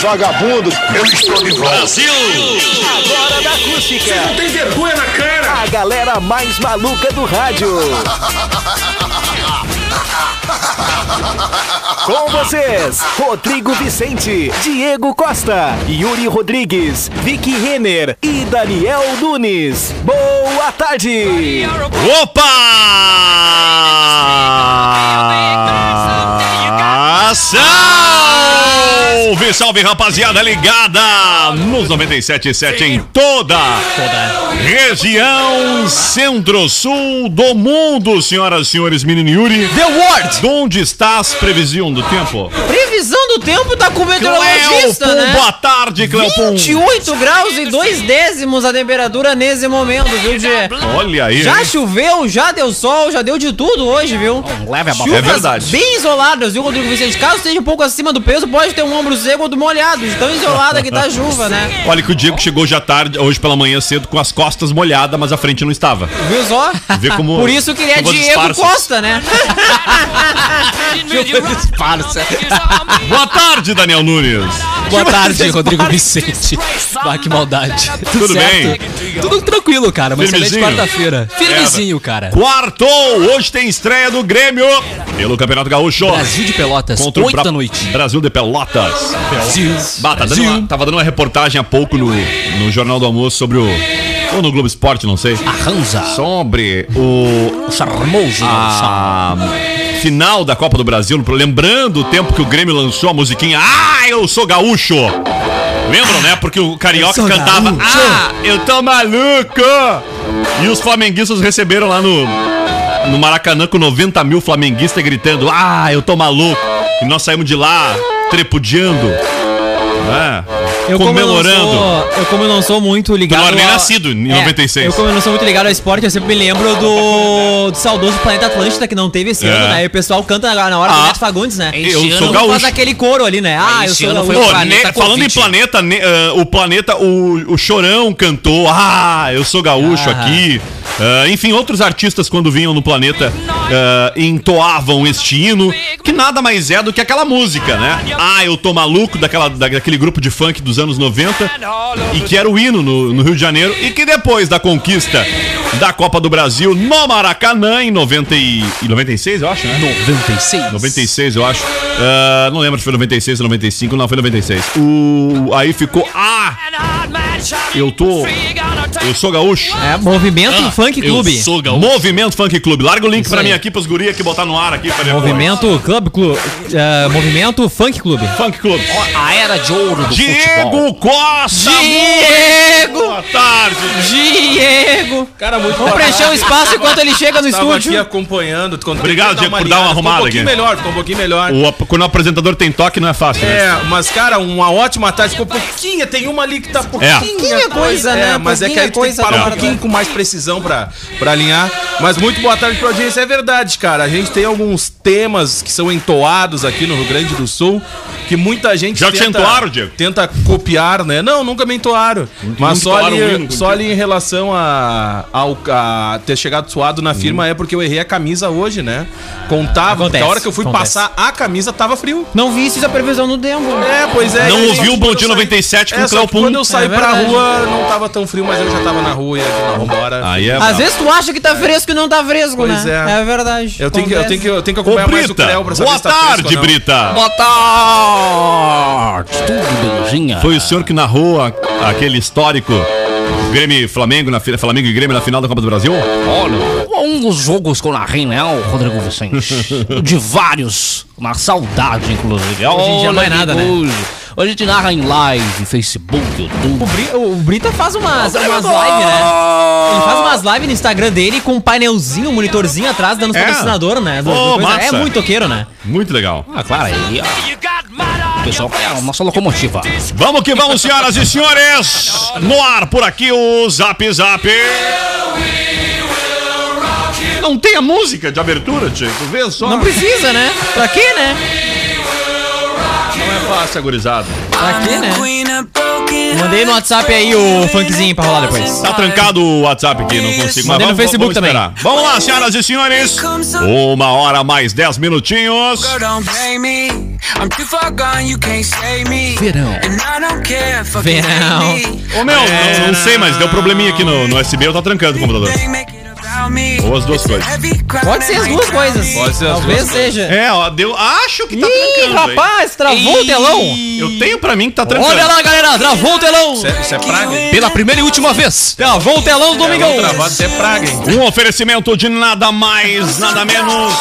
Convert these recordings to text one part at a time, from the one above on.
Vagabundo, eu estou de volta. Agora da acústica. Não tem vergonha na cara! A galera mais maluca do rádio. Com vocês, Rodrigo Vicente, Diego Costa, Yuri Rodrigues, Vicky Renner e Daniel Nunes. Boa tarde! Opa! Salve, salve rapaziada ligada nos 97.7 em toda, região centro-sul do mundo, senhoras e senhores, menino Yuri. The Word! De onde está as previsão do tempo? Previsão do tempo tá com o meteorologista, Cleopum, né? boa tarde, Cleopum. 28 graus e 2 décimos a temperatura nesse momento, viu, Gê? Olha aí. Já choveu, já deu sol, já deu de tudo hoje, viu? leve a Chuvas É verdade. bem isoladas, viu, Rodrigo Vicente? Caso esteja um pouco acima do peso, pode ter um ombro seco ou do molhado. Tão isolada que tá a chuva, né? Olha que o Diego chegou já tarde, hoje pela manhã cedo, com as costas molhadas, mas a frente não estava. Viu só? Vê como- Por isso que ele é Diego. Costa, né? Boa tarde, Daniel Nunes. Boa tarde, Rodrigo Vicente. Ah, que maldade. Tudo bem? Tudo tranquilo, cara. Uma excelente quarta-feira. Firmezinho, cara. Quartou! Hoje tem estreia do Grêmio pelo Campeonato Gaúcho. Brasil de Pelotas, Contra o 8 Bra- da noite. Brasil de Pelotas. Brasil. Bah, tá dando uma- tava dando uma reportagem há pouco no, no Jornal do Almoço sobre o. Ou no Globo Esporte, não sei. Arranza. Sobre o. O charmoso. A final da Copa do Brasil. Lembrando o tempo que o Grêmio lançou a musiquinha Ah, eu sou gaúcho! Lembram, né? Porque o Carioca cantava gaúcho. Ah, eu tô maluco! E os flamenguistas receberam lá no, no Maracanã com 90 mil flamenguistas gritando Ah, eu tô maluco! E nós saímos de lá trepudiando. né? Eu como eu não comemorando. sou- eu como eu não sou muito ligado. não era nem ao- nascido em É, 96. Eu como eu não sou muito ligado ao esporte, eu sempre me lembro do, do saudoso Planeta Atlântida que não teve esse É. ano, né? E o pessoal canta na na hora do Ah. Neto Fagundes, né? Eu Esse sou gaúcho. Faz aquele coro ali, né? Ah, eu sou gaúcho. foi ne- falando em planeta, ne- ah, o planeta, o, o Chorão cantou, ah, eu sou gaúcho Ah. aqui. Ah, enfim, outros artistas, quando vinham no planeta, ah, entoavam este hino, que nada mais é do que aquela música, né? Ah, eu tô maluco, daquela, da- daquele grupo de funk dos anos 90, e que era o hino no, no Rio de Janeiro, e que depois da conquista da Copa do Brasil no Maracanã, em 90 e, e 96, eu acho, né? 96. 96, eu acho. Ah, não lembro se foi 96 ou 95, não, foi 96. O, aí ficou. Ah! Eu tô. Eu sou gaúcho. É, Movimento Funk Clube. Eu sou gaúcho. Movimento Funk Clube. Larga o link pra mim aqui, pros guri aqui, botar no ar aqui. Pra depois. Movimento Club Clube. é, movimento Funk Clube. Funk Clube. A era de ouro do futebol. Diego Costa! Diego! Boa tarde. Diego! Cara, muito Vamos preencher o espaço enquanto ele chega no Estava aqui estúdio. acompanhando. quando- Obrigado, Diego, por dar uma arrumada Ficou um pouquinho aqui. melhor, ficou um pouquinho melhor. O, quando o apresentador tem toque, não é fácil, né? É, mas cara, uma ótima tarde. Ficou pouquinho, tem uma ali que tá pouquinho. Pouquinha coisa, né? É, mas é que aí tu tem que parar um pouquinho com mais precisão pra, pra alinhar. Mas muito boa tarde pra audiência. É verdade, cara. A gente tem alguns temas que são entoados aqui no Rio Grande do Sul que muita gente Já te entoaram, Diego? tenta copiar, né? Não, nunca me entoaram. Mas só entoaram ali, só ali em relação a, ao, a ter chegado suado na firma é porque eu errei a camisa hoje, né? Contava, Acontece, a hora que eu fui acontece. passar a camisa tava frio. Não viste a previsão no tempo. É, pois é. Não ouviu o que saí- 97 com é, o que Cleopum. Quando eu saí É pra rua, não tava tão frio, mas eu já tava na rua e aqui, não, vambora. Aí é. Às vezes tu acha que tá fresco e não tá fresco, Pois né? é. É verdade. Eu tenho, que, eu, tenho que, eu tenho que Ô, acompanhar mais o. Creu pra saber Boa se tá fresco tarde, ou não. Brita. Boa tarde. Tudo belezinha? Foi o senhor que narrou a- aquele histórico Grêmio e Flamengo, na, Flamengo e Grêmio na final da Copa do Brasil? Olha, um dos jogos que eu narrei, né, o Rodrigo Vicente? De vários, uma saudade, inclusive. Hoje em dia não é nada, né? Hoje a gente narra em live, Facebook, YouTube. O, Bri- o Brita faz umas, umas lives, né? Ele faz umas lives no Instagram dele com um painelzinho, um monitorzinho atrás, dando os É? patrocinadores, né? Massa. É muito toqueiro, né? Muito legal. Ah, claro, aí, ó. O pessoal é a nossa locomotiva. Vamos que vamos, senhoras e senhores! No ar por aqui o Zap Zap. não tem a música de abertura, tio. Tu vê só. Não precisa, né? Pra quê, né? É fácil, agorizado. Pra quê, né? Mandei no WhatsApp aí o funkzinho pra rolar depois. Tá trancado o WhatsApp aqui, não consigo. Mandei no vamos- Facebook vamos também. esperar. Vamos lá, senhoras e senhores. Uma hora mais dez minutinhos. Verão. Verão. Ô meu, não, não sei, mas deu probleminha aqui no, no USB, eu tô trancando o computador. Ou as duas coisas. Pode ser as duas coisas. Pode ser as Talvez duas seja. É, ó, deu. Acho que tá Ih, trancando. hein? rapaz, travou o telão. Eu tenho pra mim que tá trancando. Olha lá, galera, travou o telão. Isso é, isso é praga, hein? Pela primeira e última vez. Travou o telão do Domingão. Travado, isso é praga, hein? Um oferecimento de nada mais, nada menos.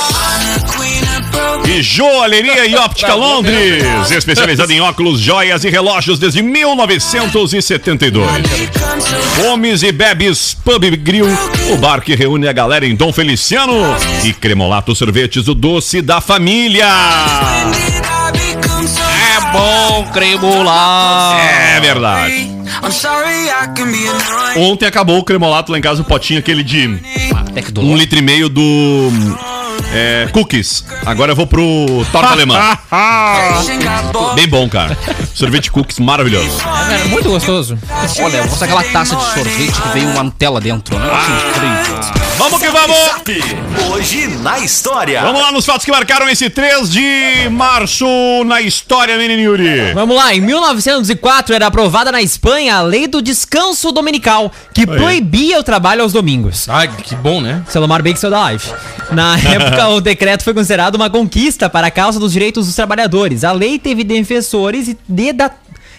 E Joalheria e Óptica Londres, especializada em óculos, joias e relógios desde 1972. Gomes e Bebes Pub Grill, o bar que reúne a galera em Dom Feliciano. E Cremolato Sorvetes, o doce da família. É bom, cremolar. É verdade. Ontem acabou o cremolato lá em casa, o potinho aquele de do um litro e meio do é, cookies. Agora eu vou pro torta alemã. Bem bom, cara. Sorvete cookies maravilhoso. É, cara, muito gostoso. Olha, eu gosto daquela taça de sorvete que veio uma Nutella dentro, né? Incrível. Vamos que vamos! Hoje na história. Vamos lá nos fatos que marcaram esse 3 de março na história, menino Yuri. Vamos lá, em 1904 era aprovada na Espanha a lei do descanso dominical, que proibia o trabalho aos domingos. Ai, que bom, né? Celomar Bake saiu da live. Na época, o decreto foi considerado uma conquista para a causa dos direitos dos trabalhadores. A lei teve defensores e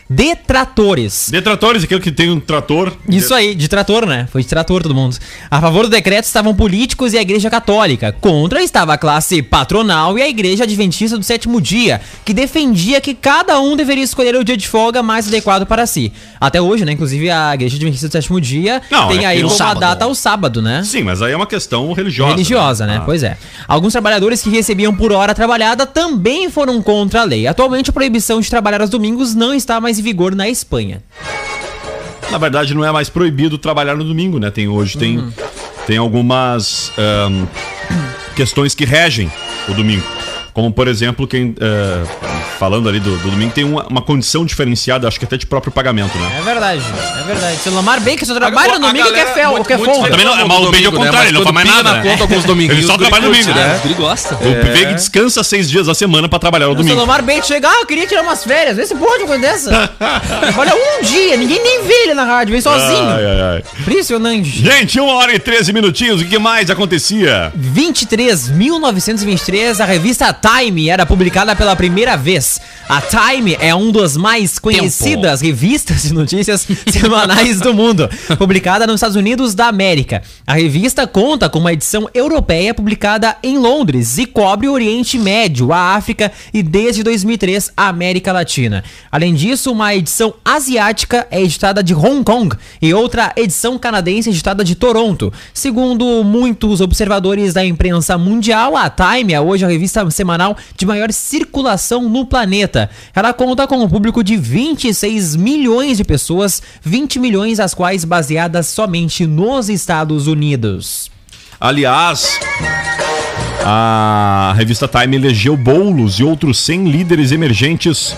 detratores. Detratores, aquele que tem um trator. Isso aí, de trator, né? Foi de trator todo mundo. A favor do decreto estavam políticos e a igreja católica. Contra estava a classe patronal e a igreja adventista do sétimo dia, que defendia que cada um deveria escolher o dia de folga mais adequado para si. Até hoje, né? Inclusive a igreja adventista do sétimo dia Não, tem é aí como a sábado. data o sábado, né? Sim, mas aí é uma questão religiosa. religiosa, né? Ah. Pois é. Alguns trabalhadores que recebiam por hora trabalhada também foram contra a lei. Atualmente, a proibição de trabalhar aos domingos não está mais em vigor na Espanha. Na verdade, não é mais proibido trabalhar no domingo, né? Tem, hoje tem, Uhum. tem algumas ahn, questões que regem o domingo. Como, por exemplo, quem. eh, falando ali do, do domingo, tem uma, uma condição diferenciada, acho que até de próprio pagamento, né? É verdade, é verdade. Se Lamar bem que só trabalha A no domingo galera quer fel, muito- quer muito folga. Também não- o é o domingo, né? contrário, ele não faz mais nada, na né? conta alguns. Ele só o trabalha no domingo, né? Ele gosta. O Vig descansa seis dias da semana pra trabalhar no Se o domingo. Lamar bem chega, ah, eu queria tirar umas férias. Vê se pode uma coisa dessa. Olha, um dia, ninguém nem vê ele na rádio, vem sozinho. Ai, ai, ai. Impressionante. Gente, uma hora e 13 minutinhos, o que mais acontecia? 23, 1923, a revista Time era publicada pela primeira vez. A Time é um dos mais conhecidas revistas de notícias semanais do mundo, publicada nos Estados Unidos da América. A revista conta com uma edição europeia publicada em Londres e cobre o Oriente Médio, a África e desde 2003 a América Latina. Além disso, uma edição asiática é editada de Hong Kong e outra edição canadense editada de Toronto. Segundo muitos observadores da imprensa mundial, a Time é hoje a revista semanal de maior circulação no planeta. Ela conta com um público de 26 milhões de pessoas, 20 milhões das quais baseadas somente nos Estados Unidos. Aliás, a revista Time elegeu Boulos e outros 100 líderes emergentes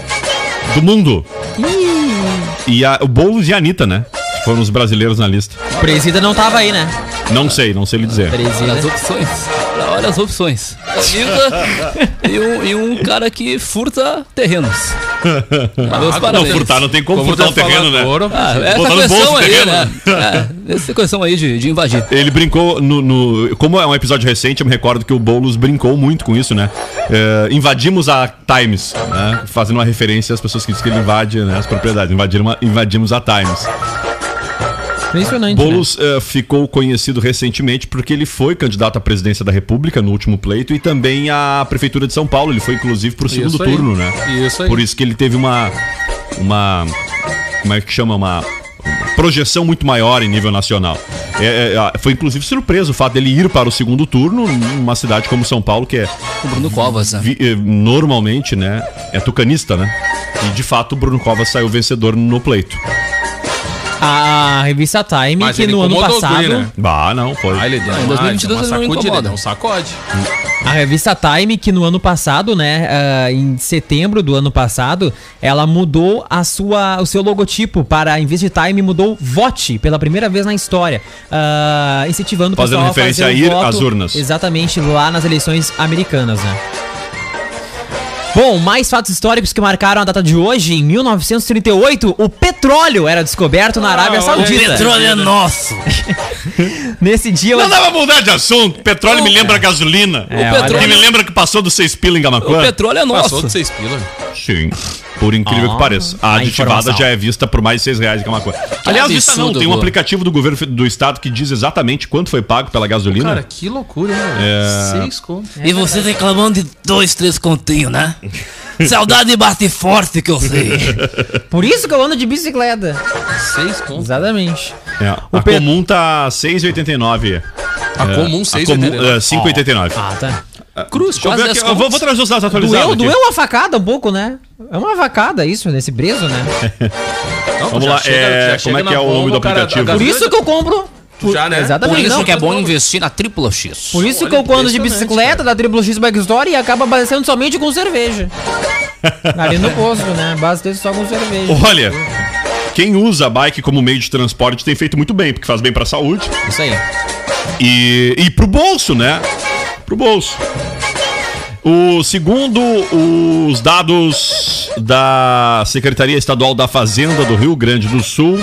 do mundo. E a, o Boulos e a Anitta, né? Foram os brasileiros na lista. Presida não tava aí, né? Não sei, não sei lhe dizer. Olha as Presida. opções. Olha as opções. Anitta e um, e um cara que furta terrenos. Meus Não, parabéns. furtar não tem como, Como furtar um terreno, né? falando, Ah, essa questão o aí, terreno, né? É, essa questão aí de, de invadir. Ele brincou no, no- Como é um episódio recente, eu me recordo que o Boulos brincou muito com isso, né? É, invadimos a Times, né? Fazendo uma referência às pessoas que dizem que ele invade né, as propriedades. Invadiram, invadimos a Times. Impressionante. né? Boulos eh, ficou conhecido recentemente porque ele foi candidato à presidência da República no último pleito e também à Prefeitura de São Paulo. Ele foi, inclusive, pro segundo Isso turno, né? Isso aí. Por isso que ele teve uma. Uma. Como é que chama? Uma. Projeção muito maior em nível nacional. É, é, ah, foi inclusive surpreso o fato dele ir para o segundo turno numa cidade como São Paulo, que é O Bruno Covas, né? vi- eh, normalmente, né, é tucanista, né? E de fato o Bruno Covas saiu vencedor no pleito. A revista Time, Mas que ele no ano passado. guri, né? Bah, não, foi. Ah, ele deu Ah, em uma, 2022 deu uma ele não incomoda. deu um sacode. A revista Time, que no ano passado, né, ah, em setembro do ano passado, ela mudou a sua, o seu logotipo para, em vez de Time, mudou Vote pela primeira vez na história, ah, incentivando o Fazendo pessoal referência fazer a o ir às urnas. Exatamente, lá nas eleições americanas, né. Bom, mais fatos históricos que marcaram a data de hoje. Em 1938, o petróleo era descoberto na Arábia olha aí. Saudita. Petróleo é nosso. Nesse dia, Não o- dá pra mudar de assunto. Petróleo me lembra gasolina. É, o petróleo- E me lembra que passou dos seis pila em O Gamacuã. petróleo é Passou nosso. de seis pila. Sim. Por incrível Ó, que pareça. A a aditivada informação. já é vista por mais de seis reais em Gamacuã. Aliás, vista não. absurdo, Tem um aplicativo do governo do estado que diz exatamente quanto foi pago pela gasolina. Cara, que loucura, hein? É. Seis contos. E você reclamando de dois, três continhos, né? Saudade bate forte que eu sei. por isso que eu ando de bicicleta. Seis contos. Exatamente. É, a pe- comum tá 6,89. A comum, A seis comum, entendeu? é, 5,89. Ah, tá. Cruz, Deixa eu quase ver aqui. 10 Eu vou, vou trazer os dados atualizados. Doeu, aqui. doeu uma facada um pouco, né? É uma facada isso, nesse breso, né? Não, Vamos lá, chega- é, como é que é o nome bomba, do cara, aplicativo? a Por gasolina- isso que eu compro. Já, né? Exatamente. Por isso não, que é bom não. investir na Triplo X. Por isso Olha, que eu ando de bicicleta da Triple X Bike Store e acaba abastecendo somente com cerveja. Ali no posto, né? Abasteço só com cerveja. Olha, quem usa a bike como meio de transporte tem feito muito bem, porque faz bem pra saúde Isso aí. e, e pro bolso, né? Pro bolso. O segundo os dados da Secretaria Estadual da Fazenda do Rio Grande do Sul,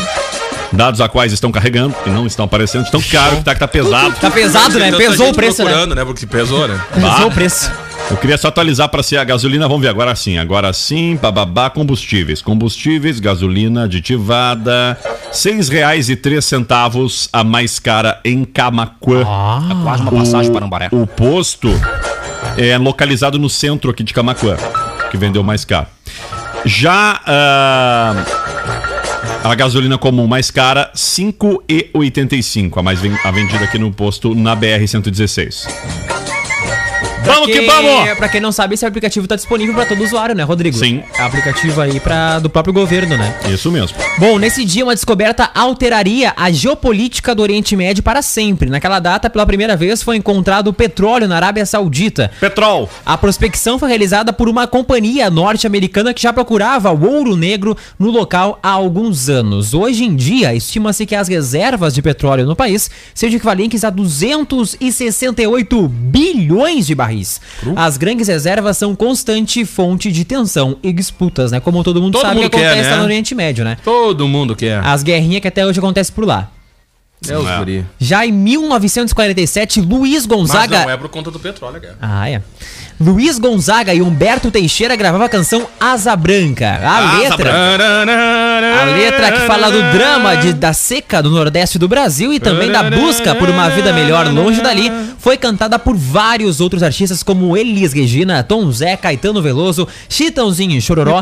dados a quais estão carregando e não estão aparecendo, de tão caro que tá que tá pesado. Tá pesado, né? Tanta Pesou o preço, né? né? Porque pesou, né? Pesou o preço. Eu queria só atualizar para ser a gasolina. Vamos ver agora sim. Agora sim, bababá, combustíveis. Combustíveis, gasolina aditivada, R$ 6,03 a mais cara em Camacuã. É quase uma passagem para Ambaré. O posto é localizado no centro aqui de Camacuã, que vendeu mais caro. Já ah, a gasolina comum mais cara, R$ 5,85. A mais a vendida aqui no posto na BR-116. Vamos que vamos! Pra quem não sabe, esse aplicativo tá disponível pra todo usuário, né, Rodrigo? Sim. É aplicativo aí pra, do próprio governo, né? Isso mesmo. Bom, nesse dia uma descoberta alteraria a geopolítica do Oriente Médio para sempre. Naquela data, pela primeira vez, foi encontrado petróleo na Arábia Saudita. Petrol. A prospecção foi realizada por uma companhia norte-americana que já procurava o ouro negro no local há alguns anos. Hoje em dia, estima-se que as reservas de petróleo no país sejam equivalentes a 268 bilhões de barris. As grandes reservas são constante fonte de tensão e disputas, né? Como todo mundo Todo sabe mundo que quer, acontece lá né? no Oriente Médio, né? Todo mundo quer. As guerrinhas que até hoje acontecem por lá. É os É. guri. Já em 1947, Luiz Mas Gonzaga não é por conta do petróleo, cara. ah, é. Luiz Gonzaga e Humberto Teixeira gravavam a canção Asa Branca. A Asa letra. A letra que fala do drama de- da seca do Nordeste do Brasil e também da busca por uma vida melhor longe dali, foi cantada por vários outros artistas como Elis Regina, Tom Zé, Caetano Veloso, Chitãozinho e Chororó.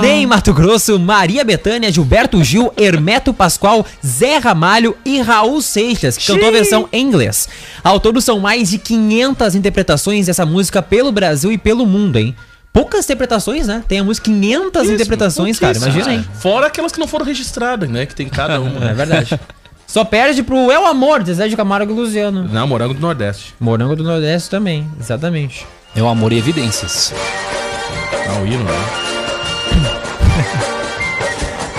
Ney Mato Grosso, Maria Bethânia, Gilberto Gil, Hermeto Pascoal, Zé Ramalho e Raul Seixas, que cantou a versão em inglês. Ao todo são mais de 500 interpretações dessa música pelo Brasil e pelo mundo, hein? Poucas interpretações, né? Tem a música 500 interpretações, cara. Imagina, hein? Fora aquelas que não foram registradas, né? Que tem cada uma. É verdade. Só perde pro El Amor, de Zé de Camargo e Luciano. Não, Morango do Nordeste. Morango do Nordeste também, exatamente. É o amor e evidências. Não, o hino, né?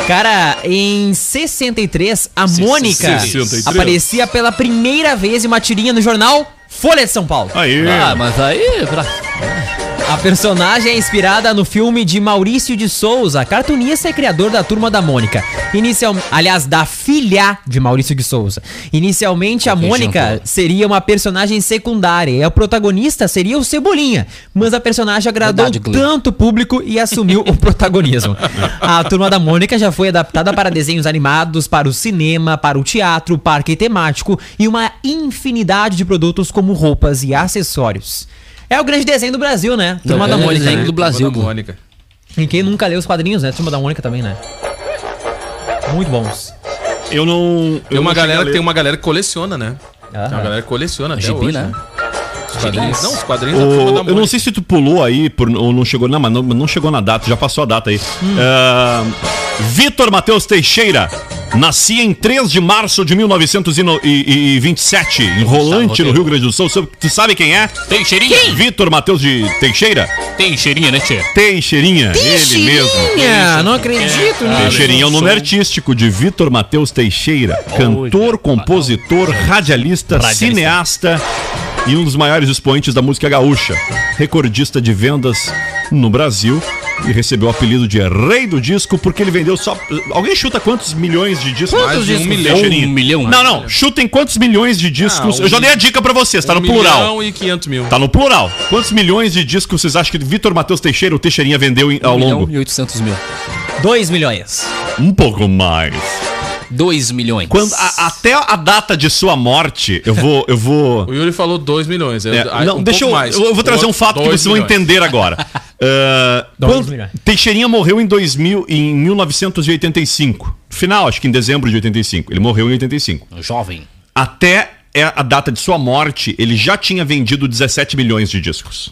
Cara, em 63, a Mônica 63. aparecia pela primeira vez em uma tirinha no jornal Folha de São Paulo. Aí. Ah, mas aí. Pra... A personagem é inspirada no filme de Maurício de Souza, cartunista e criador da Turma da Mônica. Inicial, aliás, da filha de Maurício de Souza. Inicialmente, a Mônica seria uma personagem secundária e o protagonista seria o Cebolinha. Mas a personagem agradou Verdade, tanto o público e assumiu o protagonismo. A Turma da Mônica já foi adaptada para desenhos animados, para o cinema, para o teatro, parque temático e uma infinidade de produtos como roupas e acessórios. É o grande desenho do Brasil, né? Turma É da o Mônica. desenho né? do Brasil, Turma da Gu. Mônica. E quem nunca leu os quadrinhos, né? Turma da Mônica também, né? Muito bons. Eu não. Tem eu uma não galera, ler. tem uma galera que coleciona, né? Tem uma galera que coleciona até Gibi, hoje, né? Quadrinhos. Não, os quadrinhos da turma O- da eu não Mônica. sei se tu pulou aí por, ou não chegou. Não, mas não, não chegou na data, já passou a data aí. Ah, Vitor Matheus Teixeira. Nascia em 3 de março de 1927, em Rolante, no Rio Grande do Sul. Tu sabe quem é? Tem cheirinha? Vitor Matheus de Teixeira? Tem cheirinha, né, Tchê? Teixeirinha, ele mesmo. Teixeirinha, não acredito nisso. Teixeirinha é o nome artístico de Vitor Matheus Teixeira, cantor, compositor, radialista, Radialista. cineasta e um dos maiores expoentes da música gaúcha, recordista de vendas no Brasil e recebeu o apelido de Rei do Disco porque ele vendeu só. Alguém chuta quantos milhões de discos? Mais de um milhão. Um milhão. Não, não, chutem quantos milhões de discos. Ah, um Eu já dei a dica pra vocês, tá Um no plural. milhão e 500 mil. Tá no plural. Quantos milhões de discos vocês acham que Vitor Matheus Teixeira, o Teixeirinha, vendeu ao Um milhão longo? e 800 mil. 2 milhões. Um pouco mais. 2 milhões. Quando, a- até a data de sua morte, eu vou. Eu vou O Yuri falou 2 milhões. é, Ah, não, um deixa eu. mais. Eu vou trazer um fato que vocês vão milhões. entender agora. Dois quando-. Teixeirinha morreu em 2000, em 1985. Final, acho que em dezembro de 85. Ele morreu em 85. Jovem. Até é a data de sua morte, ele já tinha vendido 17 milhões de discos.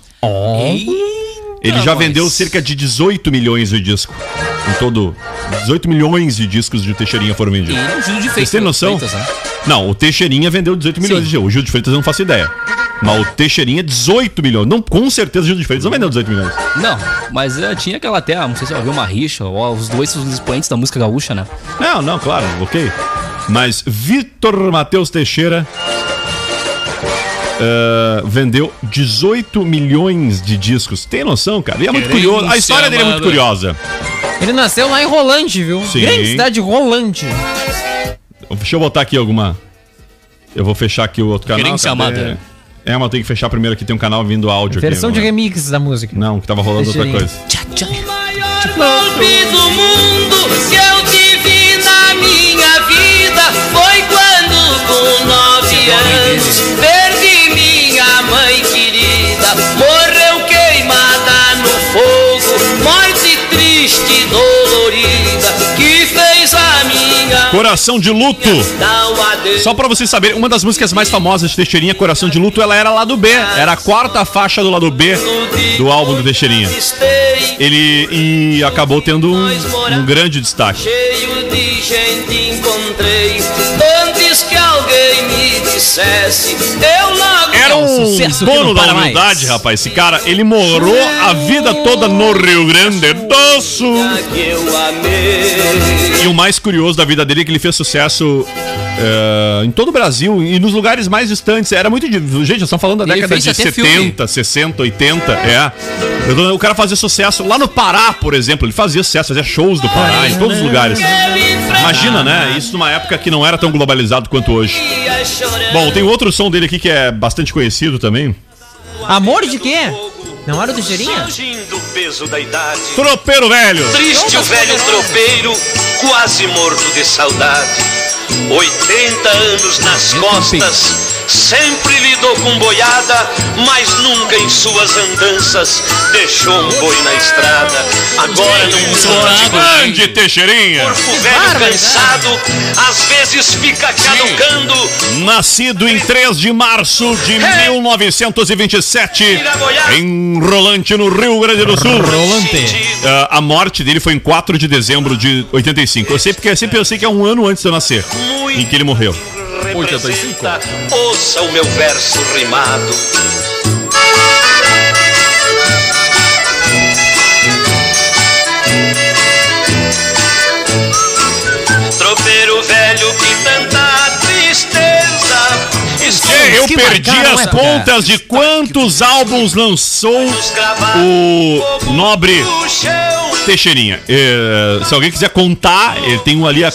Ele já mas- vendeu cerca de 18 milhões de discos. Em todo. 18 milhões de discos de Teixeirinha foram vendidos. E o Júlio de Vocês Freitas. têm noção? Freitas, né? Não, o Teixeirinha vendeu 18 milhões Sim. de discos. O Gil de Freitas eu não faço ideia. Mas o Teixeirinha, 18 milhões. Não, com certeza o Gil de Freitas não vendeu 18 milhões. Não, mas eh, tinha aquela até, não sei se havia uma rixa, ou os dois os expoentes da música gaúcha, né? Não, não, claro, ok. Mas Vitor Matheus Teixeira eh, vendeu 18 milhões de discos. Tem noção, cara? E é muito Querência curioso. A história dele é muito amada. curiosa. Ele nasceu lá em Rolante, viu? Sim. Grande cidade Rolante. Deixa eu botar aqui alguma. Eu vou fechar aqui o outro canal. Querência cadê? amada. É, mas eu tenho que fechar primeiro aqui. Tem um canal vindo áudio Versão aqui. de agora. remix da música. Não, que tava rolando outra Teixeirinha. coisa. Tchá, tchá. golpe do mundo que eu tive na minha vida foi quando com nove anos minha mãe querida morreu queimada no fogo morte triste dolorida que fez a minha Coração de Luto. Só pra vocês saberem, uma das músicas mais famosas de Teixeirinha, Coração de Luto, ela era lado B. Era a quarta faixa do lado B do álbum do Teixeirinha. Ele e acabou tendo um, um grande destaque. Cheio de gente encontrei Que alguém me dissesse Eu logo Era um sucesso que dono da para mais. humildade, rapaz. Esse cara, ele morou a vida toda no Rio Grande do Sul. E o mais curioso da vida dele é que ele fez sucesso é, em todo o Brasil e nos lugares mais distantes. Era muito. de- Gente, nós estamos falando da Ele década de até 70, 60, 80. É. O cara fazia sucesso lá no Pará, por exemplo. Ele fazia sucesso, fazia shows do Pará, em todos os lugares. Imagina, né? Isso numa época que não era tão globalizado quanto hoje. Bom, tem outro som dele aqui que é bastante conhecido também. Amor de quê? Não era o Teixeirinha? Surgindo o peso da idade Tropeiro velho! Triste o velho tropeiro Quase morto de saudade 80 anos nas costas Sempre lidou com boiada Mas nunca em suas andanças Deixou um boi na estrada. Agora num Grande Teixeirinha! corpo velho cansado Às vezes fica caducando. Nascido em 3 de março de 1927, em Rolante, no Rio Grande do Sul. Ah, a morte dele foi em 4 de dezembro de 85. Eu sei porque sempre eu sei que é um ano antes de eu nascer, em que ele morreu. Representa Ouça o meu verso rimado Tropeiro velho que tanta tristeza esconde Eu que perdi marcaram as época. contas de quantos álbuns lançou o nobre. Teixeirinha. É, se alguém quiser contar, ele tem ali a,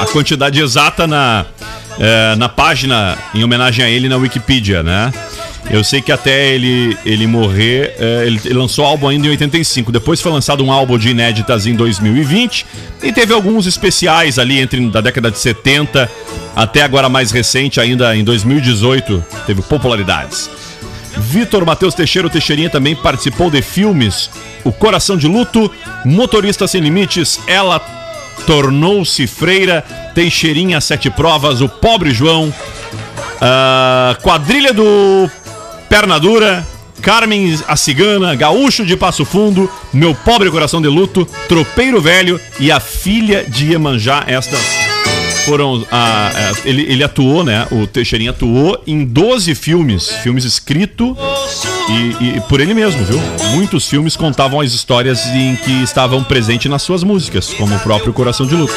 a quantidade exata na, é, na página em homenagem a ele na Wikipedia, né? Eu sei que até ele, ele morrer, é, ele, ele lançou álbum ainda em 85. Depois foi lançado um álbum de inéditas em 2020 e teve alguns especiais ali entre da década de 70 até agora mais recente, ainda em 2018, teve popularidades. Vitor Matheus Teixeira o Teixeirinha também participou de filmes O Coração de Luto, Motorista Sem Limites, Ela Tornou-se Freira, Teixeirinha Sete Provas, O Pobre João, a Quadrilha do Perna Dura, Carmen a Cigana, Gaúcho de Passo Fundo, Meu Pobre Coração de Luto, Tropeiro Velho e A Filha de Iemanjá. Estas foram. a- a- ele, ele atuou, né? O Teixeirinha atuou em 12 filmes. Filmes escritos e, e por ele mesmo, viu? Muitos filmes contavam as histórias em que estavam presentes nas suas músicas, como o próprio Coração de Luto.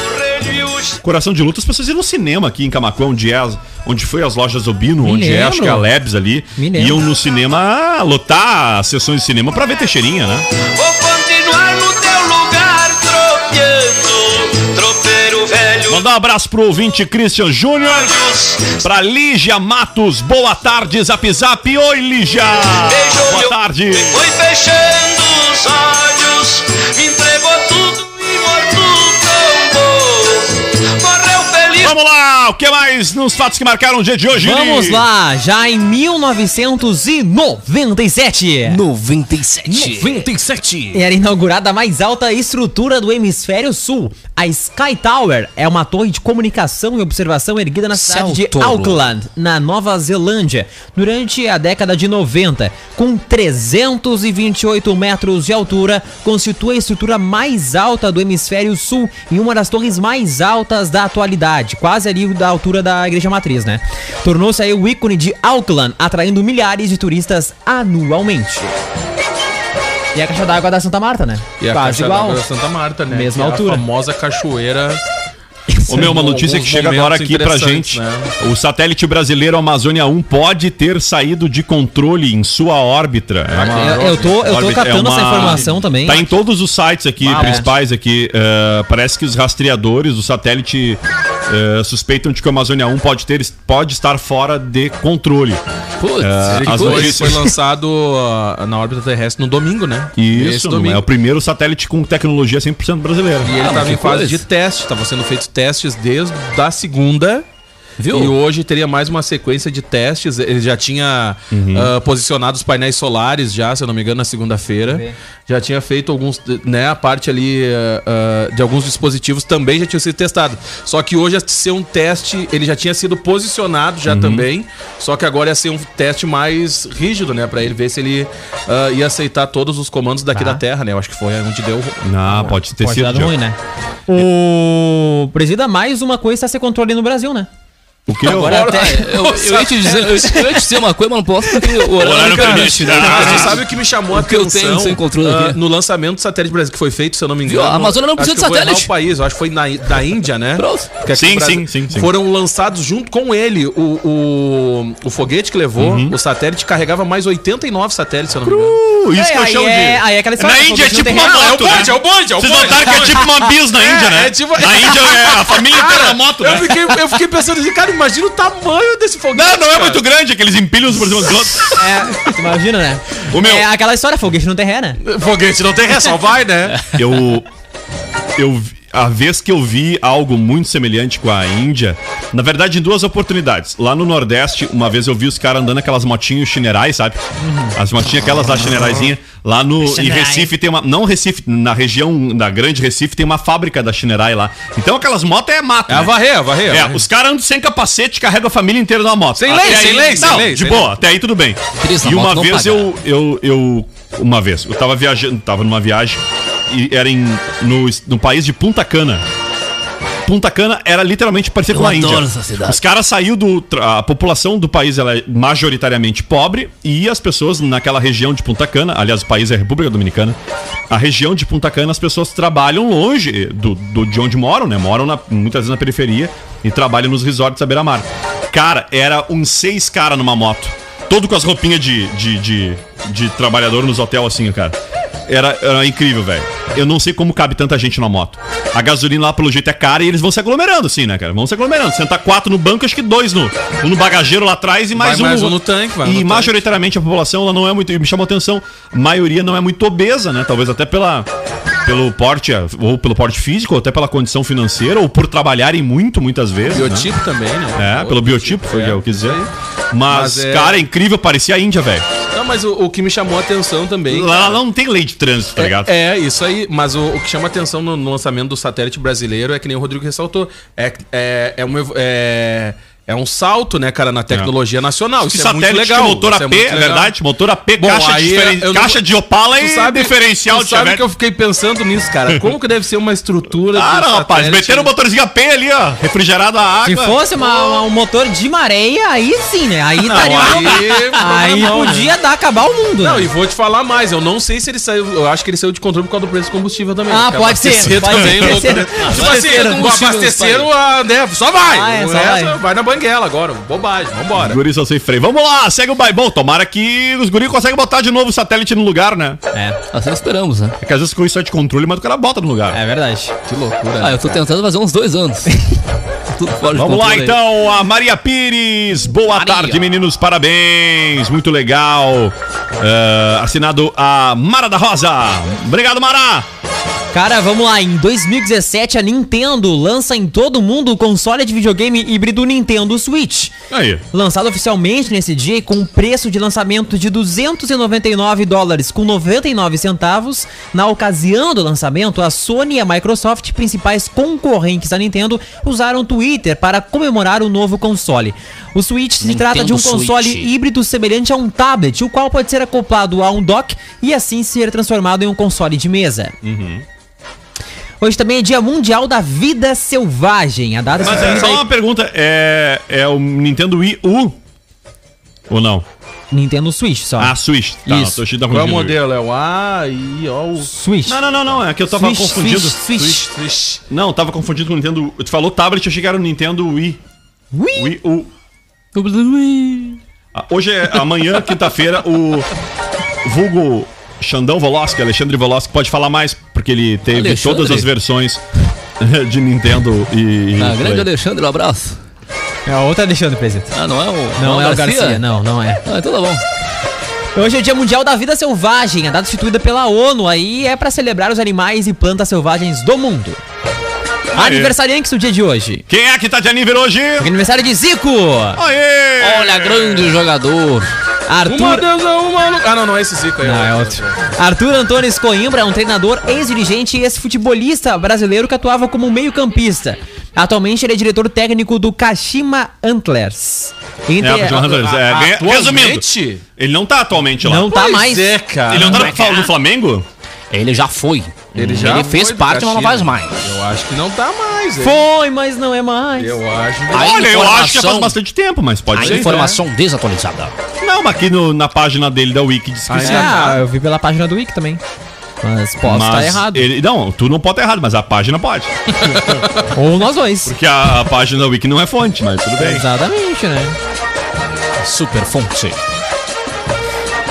Coração de Luto, as pessoas iam no cinema aqui em Camacuã, onde, é, onde foi as lojas Obino, onde é, acho que é a. Lebs ali. Iam no cinema ah, lotar as sessões de cinema pra ver Teixeirinha, né? Mandar um abraço pro ouvinte Christian Júnior. Pra Lígia Matos, boa tarde, Zap Zap. Oi, Lígia! Boa tarde. Foi fechando os olhos, Vamos lá, o que mais nos fatos que marcaram o dia de hoje? Vamos lá, já em 1997. 97. 97. Era inaugurada a mais alta estrutura do hemisfério sul. A Sky Tower é uma torre de comunicação e observação erguida na cidade de Céu tolo. Auckland, na Nova Zelândia, durante a década de 90. Com 328 metros de altura, constitui a estrutura mais alta do hemisfério sul e uma das torres mais altas da atualidade, quase ali da altura da igreja matriz, né? Tornou-se aí o ícone de Auckland, atraindo milhares de turistas anualmente. E a caixa d'água da Santa Marta, né? E a Quase caixa igual. d'água da Santa Marta, né? Mesma Que é altura. A famosa cachoeira. Ô meu, uma notícia que chega agora aqui pra gente. né? O satélite brasileiro Amazônia 1 pode ter saído de controle em sua órbita. É uma- Eu, eu tô, eu tô catando é uma- essa informação também. Tá em todos os sites aqui, Ah, principais aqui. eh, parece que os rastreadores do satélite eh, suspeitam de que o Amazônia 1 pode, ter, pode estar fora de controle. Putz, É, as foi, notícias- foi lançado ah, na órbita terrestre no domingo, né? Isso, domingo. é o primeiro satélite com tecnologia 100% brasileira. E ele Ah, estava mas em fase coisa. de teste, estavam sendo feitos testes desde a segunda. Viu? E hoje teria mais uma sequência de testes. Ele já tinha Uhum. ah, posicionado os painéis solares já, se eu não me engano, na segunda-feira. Já tinha feito alguns, né, a parte ali ah, ah, de alguns dispositivos também já tinha sido testado. Só que hoje ia ser um teste, ele já tinha sido posicionado Uhum. já também. Só que agora ia ser um teste mais rígido, né, Pra ele ver se ele ia aceitar todos os comandos daqui Tá. da Terra, né? Eu acho que foi onde deu. Não, pode ter Pode sido. ruim, né? O presida mais uma coisa está ser controle no Brasil, né? O que? Agora até. Eu, eu ia te dizer, eu, eu ia te dizer uma coisa, mas não posso porque o horário, não permite, né? Ah, você sabe o que me chamou a O que eu atenção tenho aqui? no lançamento do satélite brasileiro que foi feito, se eu não me Viu? engano. A Amazônia não precisa de foi satélite. o país, eu acho que foi na, da Índia, né? Sim, sim, sim, sim. Foram lançados junto com ele. O, o, o foguete que levou, Uhum. o satélite carregava mais 89 satélites, se eu não me engano. Uh, isso que eu aí, chamo é, de. aí é aquela história. Na Índia é tipo não uma moto. é o né? bonde, é o bonde, é o Vocês bonde. notaram que é tipo uma bis na Índia, né? é tipo- Na Índia é a família inteira na moto, Eu né? fiquei, eu fiquei pensando assim, cara, imagina o tamanho desse foguete. Não, não é muito grande, aqueles empilhos por cima dos outros. É, tu imagina, né? O meu- É aquela história, foguete não tem ré, né? Foguete não tem ré, só vai, né? Eu. Eu. A vez que eu vi algo muito semelhante com a Índia, na verdade, em duas oportunidades. Lá no Nordeste, uma vez eu vi os caras andando aquelas motinhos chinerais, sabe? As motinhas aquelas lá chinerazinhas. Lá no. Em. Recife tem uma. Não Recife, na região da Grande Recife tem uma fábrica da Chinerai lá. Então aquelas motos é mato. É a né? varrer, a varrer. a É, varrer. os caras andam sem capacete, carregam a família inteira numa moto. Sem Até lei, sem lei, sem lei, De boa, lei. até aí tudo bem. Cris, e uma vez eu, eu, eu. Uma vez, eu tava viajando, tava numa viagem era em, no, no país de Punta Cana. Punta Cana era literalmente parecia Eu com a Índia. Os caras saíram do. A população do país ela é majoritariamente pobre e as pessoas naquela região de Punta Cana, aliás, o país é a República Dominicana, a região de Punta Cana as pessoas trabalham longe do, do- de onde moram, né? Moram na- muitas vezes na periferia e trabalham nos resorts à beira-mar. Cara, era uns seis caras numa moto. Todo com as roupinhas de, de, de, de trabalhador nos hotéis assim, cara. Era, era incrível, velho. Eu não sei como cabe tanta gente na moto. A gasolina lá, pelo jeito, é cara e eles vão se aglomerando, assim, né, cara? Vão se aglomerando. Sentar quatro no banco, acho que dois no, um no bagageiro lá atrás e mais Vai um, mais um no tanque, vai E tanque. majoritariamente a população, ela não é muito. e Me chamou a atenção, a maioria não é muito obesa, né? Talvez até pela. Pelo porte, ou pelo porte físico, ou até pela condição financeira, ou por trabalharem muito, muitas vezes. né? Biotipo também, né? É, Outro pelo biotipo, foi o que eu quis dizer. Mas, Mas é- cara, é incrível, parecia a Índia, velho. Não, mas o, o que me chamou a atenção também. Lá não tem lei de trânsito, tá ligado? É, é, isso aí. Mas o, o que chama atenção no, no lançamento do satélite brasileiro é que nem o Rodrigo ressaltou. É, é, é, uma, é, É um salto, né, cara, na tecnologia nacional. Esse Isso é muito satélite legal. motor AP, é legal. verdade? Motor AP, Bom, caixa, aí diferen- eu não- caixa de Opala Tu e sabe, diferencial tu de sabe que eu fiquei pensando nisso, cara. Como que deve ser uma estrutura Ah, de não, rapaz, satélite? meteram o motorzinho AP ali, ó, refrigerado a água. Se fosse uma- uma- um motor de mareia, aí sim, né? Aí estaria. aí- Aí não, podia dar acabar o mundo. Não, né? e vou te falar mais, eu não sei se ele saiu, eu acho que ele saiu de controle por causa do preço do combustível também. Ah, pode ser, pode também, ser. né? Tipo assim, Abasteceram né, só vai. Ah, é, só vai. vai. na banguela agora, bobagem, vambora. Guri só sem freio. Vamos lá, segue o bairro. Bom, tomara que os guris conseguem botar de novo o satélite no lugar, né? É, Assim esperamos, né? É que às vezes com isso é de controle, mas o cara bota no lugar. é verdade. Que loucura. Ah, eu tô tentando fazer uns dois anos. Vamos lá aí. então, a Maria Pires. Boa Maria. tarde, meninos. Parabéns. Muito legal. É, assinado a Mara da Rosa. Obrigado, Mara. Cara, vamos lá. Em 2017, a Nintendo lança em todo mundo o console de videogame híbrido Nintendo Switch. Aí. Lançado oficialmente nesse dia e com um preço de lançamento de 299 dólares com 99 centavos, na ocasião do lançamento, a Sony e a Microsoft, principais concorrentes da Nintendo, usaram o Twitter para comemorar o novo console. O Switch se Nintendo trata de um Switch. console híbrido semelhante a um tablet, o qual pode ser acoplado a um dock e assim ser transformado em um console de mesa. Hoje também é Dia Mundial da Vida Selvagem. A data Mas é, só uma pergunta: é, é o Nintendo Wii U? Ou não? Nintendo Switch só. Ah, Switch. Tá, Isso. tô achando que tá Qual é o modelo? É o A, I, O, o... Switch. Não, não, não, não. É que eu tava Switch, confundido. Switch, Switch. Switch. Não, tava confundido com o Nintendo. Tu falou tablet, eu achei que era o Nintendo Wii. Wii? Wii U. Ah, Hoje é amanhã, quinta-feira, o vulgo Xandão Voloski, Alexandre Voloski, pode falar mais, porque ele teve Alexandre. todas as versões de Nintendo e. Ah, grande. Alexandre, um abraço. É outro Alexandre Presidente. Ah, não é o. Não é o Garcia, não, não é. Ah, então tá bom. Hoje é o Dia Mundial da Vida Selvagem, a data instituída pela ONU, aí é pra celebrar os animais e plantas selvagens do mundo. Aê. Aniversariante do dia de hoje. Quem é que tá de aniversário hoje? Aniversário de Zico! Aê! Olha, grande jogador. Uma Arthur. deusa, uma... Ah, não, não é esse Zico aí. Não, é outro. Arthur Antônio Coimbra é um treinador, ex-dirigente e ex-futebolista brasileiro que atuava como meio-campista. Atualmente ele é diretor técnico do Kashima Antlers. Entre- É, Hunters, é, ganha- resumindo, ele não tá atualmente lá. Não tá Pois mais. é, cara. Ele não tá no Flamengo? Ele já foi. Ele já Ele fez parte, mas não faz mais. Eu acho que não tá mais. hein? Foi, mas não é mais. Eu acho que... A Olha, eu acho que já faz informação- bastante tempo, mas pode A ser. informação desatualizada. Não, mas aqui no- na página dele da Wiki diz que Ah, sim. é? Ah, eu vi pela página do Wiki também. Mas posso estar Mas errado. Ele, não, tu não pode estar errado, mas a página pode. Ou nós dois. Porque a, a página da Wiki não é fonte, mas tudo bem. Exatamente, né? Super fonte.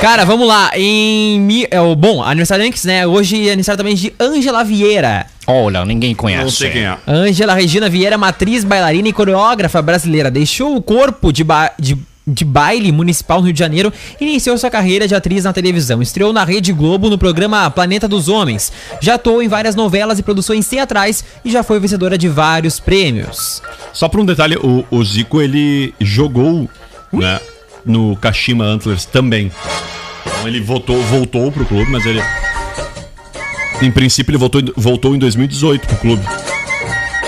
Cara, vamos lá. Em. mi- É, o, bom, aniversariantes, né? Hoje é aniversário também de Ângela Vieira. Olha, ninguém conhece. Não sei quem é. Ângela Regina Vieira, matriz, bailarina e coreógrafa brasileira, deixou o corpo de, ba- de, de baile municipal no Rio de Janeiro e iniciou sua carreira de atriz na televisão. Estreou na Rede Globo no programa Planeta dos Homens. Já atuou em várias novelas e produções teatrais e já foi vencedora de vários prêmios. Só por um detalhe, o, o Zico ele jogou né, no Kashima Antlers também. Então ele voltou, voltou pro clube, mas ele. Em princípio, ele voltou, em- voltou em 2018 pro clube.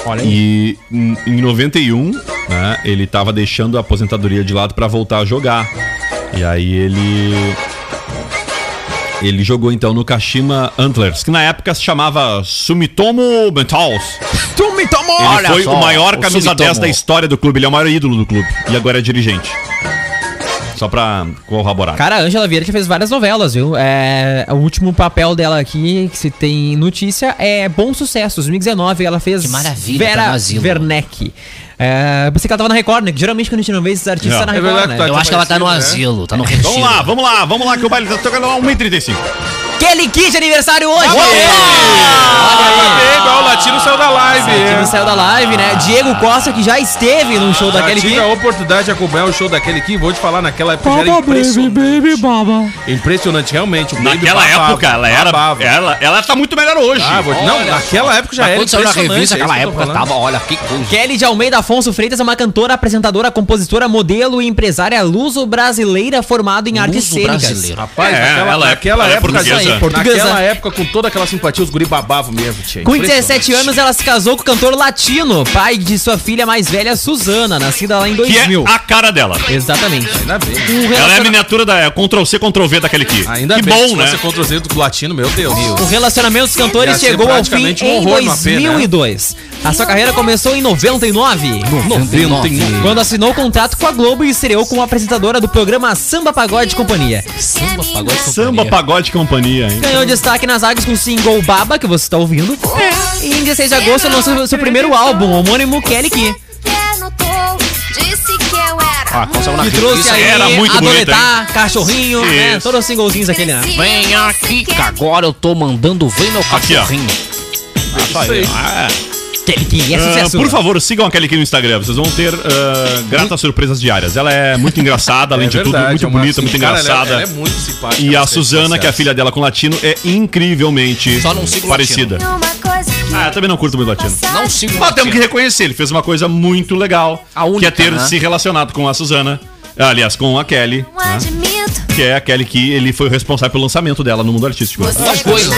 Olha E em, em 91, né, ele tava deixando a aposentadoria de lado pra voltar a jogar. E aí ele. Ele jogou então no Kashima Antlers, que na época se chamava Sumitomo Metals. Tu me tomou! Ele Olha foi o maior o camisa Sumitomo. 10 da história do clube, ele é o maior ídolo do clube. E agora é dirigente. Só pra corroborar. Cara, a Ângela Vieira já fez várias novelas, viu? É, o último papel dela aqui, que se tem notícia, é Bom Sucesso, 2019. Ela fez Que maravilha, tá Vera asilo. Werneck. É, pensei que ela tava na Record, né? Que geralmente quando a gente não vê esses artistas, É. tá na É Record, verdade né? tá- Eu acho que ela tá no Né? asilo, tá no retiro. Vamos lá, vamos lá, vamos lá, que o baile tá tocando lá 1h35. Kelly Kid de aniversário hoje! Parabéns, igual o Latino saiu da live. Que não saiu da live, né? Diego Costa, que já esteve no show Já daquele tive Kid. a oportunidade de acompanhar o show daquele que vou te falar, naquela época já era impressionante. Impressionante, realmente. O Baby Naquela babava, época, ela era. babava. Ela, ela tá muito melhor hoje. Ah, vou- não, Olha naquela época já era quando saiu na impressionante, revista, é isso aquela que eu tô época falando. tava, olha, que coisa. Kelly de Almeida Afonso Freitas é uma cantora, apresentadora, compositora, modelo e empresária luso-brasileira formada em artes cênicas. brasileiro. Rapaz, É, naquela, ela é- naquela ela é época portuguesa. Naquela época, com toda aquela simpatia, os guri babavam mesmo, tia. Com 17 anos, ela se casou com o cantor latino, pai de sua filha mais velha, Suzana, nascida lá em Que é 2000. a cara dela. Exatamente. Ainda bem. Um Ela é a miniatura da é, Ctrl-C, Ctrl-V daquele aqui. Ainda que bem. bom, né? fosse Ctrl Z do latino, meu Deus. O relacionamento dos cantores chegou ao fim um em horror no AP, né? 2002. A sua carreira começou em 99, 99. quando assinou o contrato com a Globo e estreou como apresentadora do programa Samba Pagode Companhia. Samba, pagode, Samba, companhia. pagode, companhia, hein? Ganhou destaque nas águas com o single Baba, que você está ouvindo. E em 16 de agosto lançou seu primeiro álbum, homônimo Kelly Key. Ah, Que trouxe aí era muito bonito, Adoletar, Cachorrinho, né? Isso. Todos os singlezinhos aquele, né? Vem aqui, que agora eu tô mandando ver meu Aqui, ó. cachorrinho. Isso aí. Ah, Kelly Key, é ah, sucesso. por favor, sigam a Kelly aqui no Instagram. Vocês vão ter ah, gratas surpresas diárias. Ela é muito engraçada, além de tudo, muito é bonita, muito cara, ela é- engraçada. Ela é, muito simpática. E a Suzana, que é a filha dela com latino, é incrivelmente Só não sigo o parecida. Ah, eu também não curto muito latino. Não sigo Mas temos que reconhecer, ele fez uma coisa muito legal. A única, que é ter né? se relacionado com a Suzana. Aliás, com a Kelly. né? Que é a Kelly que ele foi o responsável pelo lançamento dela no mundo artístico. Duas coisas.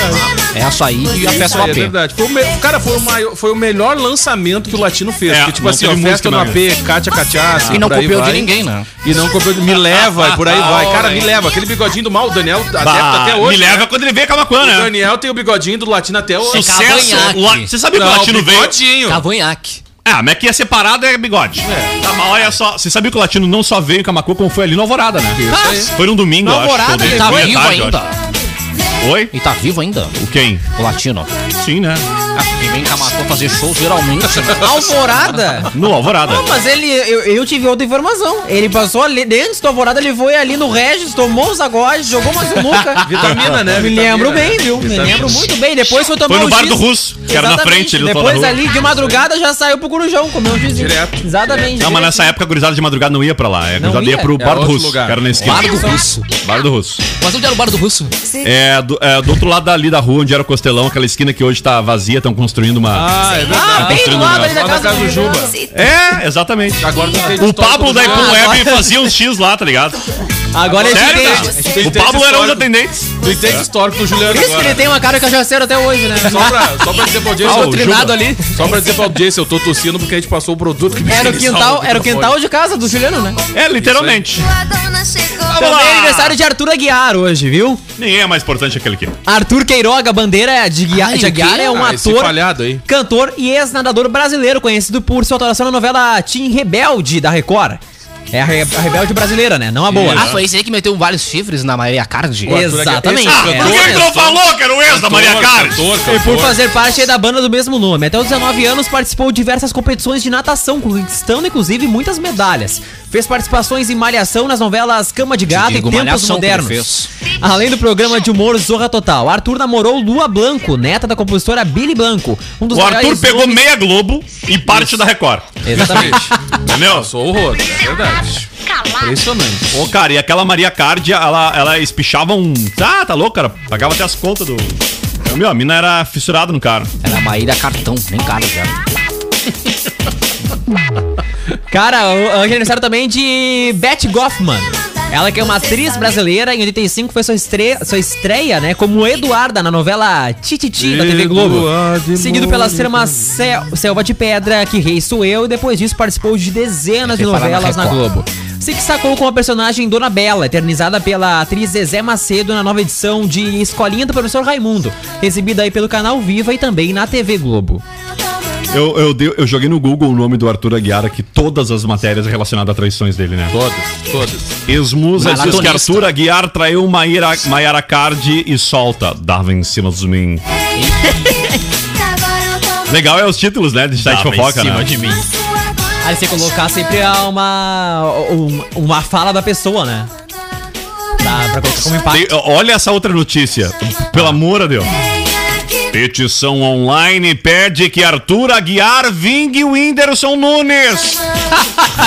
É essa aí e a Isso festa é AP. verdade. Foi o me- Cara, foi o, maior- foi o melhor lançamento que o Latino fez. É, porque, tipo não assim, ó, festa no? AP, Kátia Cachaça. E não por aí copiou de ninguém, né? E não copiou de... Me leva, e por aí vai. Cara, me leva. Aquele bigodinho do mal, o Daniel adepto Bah, até hoje. me leva né? quando ele vê Camacuã, O né? Daniel tem o bigodinho do Latino até hoje. Sucesso! Você sabia que o Não, latino veio? bigodinho. Cavanhaque. Ah, mas que é separado é bigode. Tá, mas olha só, você sabia que o latino não só veio em Camacuã, como foi ali no Alvorada, né? Isso aí. Foi num domingo, eu acho. Alvorada, ele Tá vivo tarde, eu ainda. acho. Oi? E tá vivo ainda, O quem? o latino. Sim, né? Ah, porque vem Camacuã fazer shows geralmente. né? Alvorada? No Alvorada. Não, mas ele, eu, eu tive outra informação. Ele passou ali, antes do Alvorada, ele foi ali no Regis, tomou os agotes, jogou mais um Luca. Vitamina, né? Me Vitamina, lembro bem, viu? Me Vitamina. lembro muito bem. Depois foi tomar Foi no um bar do Russo, que era na frente ali do Depois ali, de madrugada, já saiu pro Corujão, comeu um Xzinho. Direto. Exatamente. Não, mas nessa época a gurizada de madrugada não ia pra lá. A gurizada ia ia? pro É Bar do Russo, lugar. que era na esquina. Bar do Russo. Bar do Russo. Mas onde era o bar do Russo? É do, é, do outro lado dali da rua, onde era o Costelão, aquela esquina que hoje tá vazia, estão construindo uma... Ah, é Ah, verdade. bem do construindo lado ali da casa, casa do Juba. É, exatamente. Agora O Pablo da. Ipum Web agora- fazia uns X lá, tá ligado? Agora Sério, cara? tem O Pablo era um dos atendentes. Tu entende histórico do Juliano Por isso que ele tem uma cara de cachaceiro até hoje, né? Só pra, só pra dizer pra audiência, Ah, eu o tô Juba. ali. Só pra dizer pra audiência, eu tô tossindo porque a gente passou o produto que me Era o quintal, era o quintal de casa do Juliano, né? É, literalmente. Também é aniversário de Arthur Aguiar hoje, viu? Ninguém é mais importante que aquele aqui. Arthur Queiroga Bandeira de, Guia- Ai, de Aguiar é um Ah, ator, falhado aí. cantor e ex-nadador brasileiro, conhecido por sua atuação na novela Tim Rebelde, da Record. É a, re- a rebelde brasileira, né? Não a boa. Ah, foi esse aí que meteu vários chifres na Maria Card? Exatamente. É. Por que cantor, não falou que era o ex da Maria Carlos? Cantor, E por cantor. fazer parte aí da banda do mesmo nome. Até os 19 anos participou de diversas competições de natação, conquistando inclusive muitas medalhas. Fez participações em Malhação nas novelas Cama de Gato digo, e Tempos Malhação que ele Modernos. Além do programa de humor Zorra Total, Arthur namorou Lua Blanco, neta da compositora Billy Blanco. Um dos O Arthur pegou nomes- meia Globo e parte da Record. Exatamente. Entendeu? Sou horror, é verdade. Impressionante. Ô, cara, e aquela Maria Card, ela, ela espichava um. Ah, tá louco, cara. Pagava até as contas do. Meu, a mina era fissurada no cara. Era Maíra Cartão, nem cara já. Cara, o- hoje é aniversário também de Betty Goffman. Ela que é uma atriz brasileira, em 85 foi sua estreia, sua estreia né, como Eduarda na novela Tititi da TV Globo. Seguido pela trama Sel Selva de Pedra, Que Rei Sou Eu, e depois disso participou de dezenas de na novelas na, Record. Globo. Se destacou com a personagem Dona Bela, eternizada pela atriz Zezé Macedo na nova edição de Escolinha do Professor Raimundo, exibida aí pelo canal Viva e também na TV Globo. Eu, eu, dei- eu joguei no Google o nome do Arthur Aguiar aqui, todas as matérias relacionadas a traições dele, né? Todas, todas. Esmusa diz que. Arthur Aguiar traiu Maíra, Maiara Card e solta. Dava em cima dos mim. Legal é os títulos, né? De site fofoca, cima né? de mim. Aí você colocar sempre uma, uma, uma fala da pessoa, né? Dá pra colocar como impacto. Tem- olha essa outra notícia. Pelo amor de Deus. Petição online pede que Arthur Aguiar vingue o Whindersson Nunes.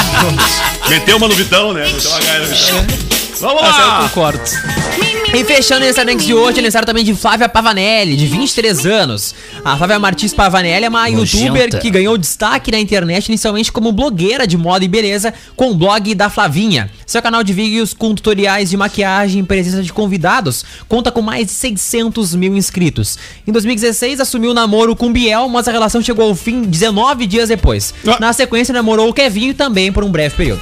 Meteu uma no Vitão, né? Meteu uma gaia no Vitão. Vamos eu lá! concordo. E fechando esse Anex de hoje, aniversário também de Flávia Pavanelli, de 23 anos. A Flávia Martins Pavanelli é uma Nojenta. youtuber que ganhou destaque na internet inicialmente como blogueira de moda e beleza com o blog da Flavinha. Seu canal de vídeos com tutoriais de maquiagem e presença de convidados conta com mais de 600 mil inscritos. Em 2016, assumiu o namoro com Biel, mas a relação chegou ao fim 19 dias depois. Ah. Na sequência, namorou o Kevinho também por um breve período.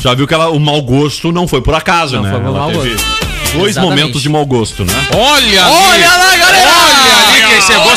Já viu que ela, o mau gosto não foi por acaso, Não né? foi por Ela mau teve gosto. Dois Exatamente. momentos de mau gosto, né? Olha ali! Olha lá, galera!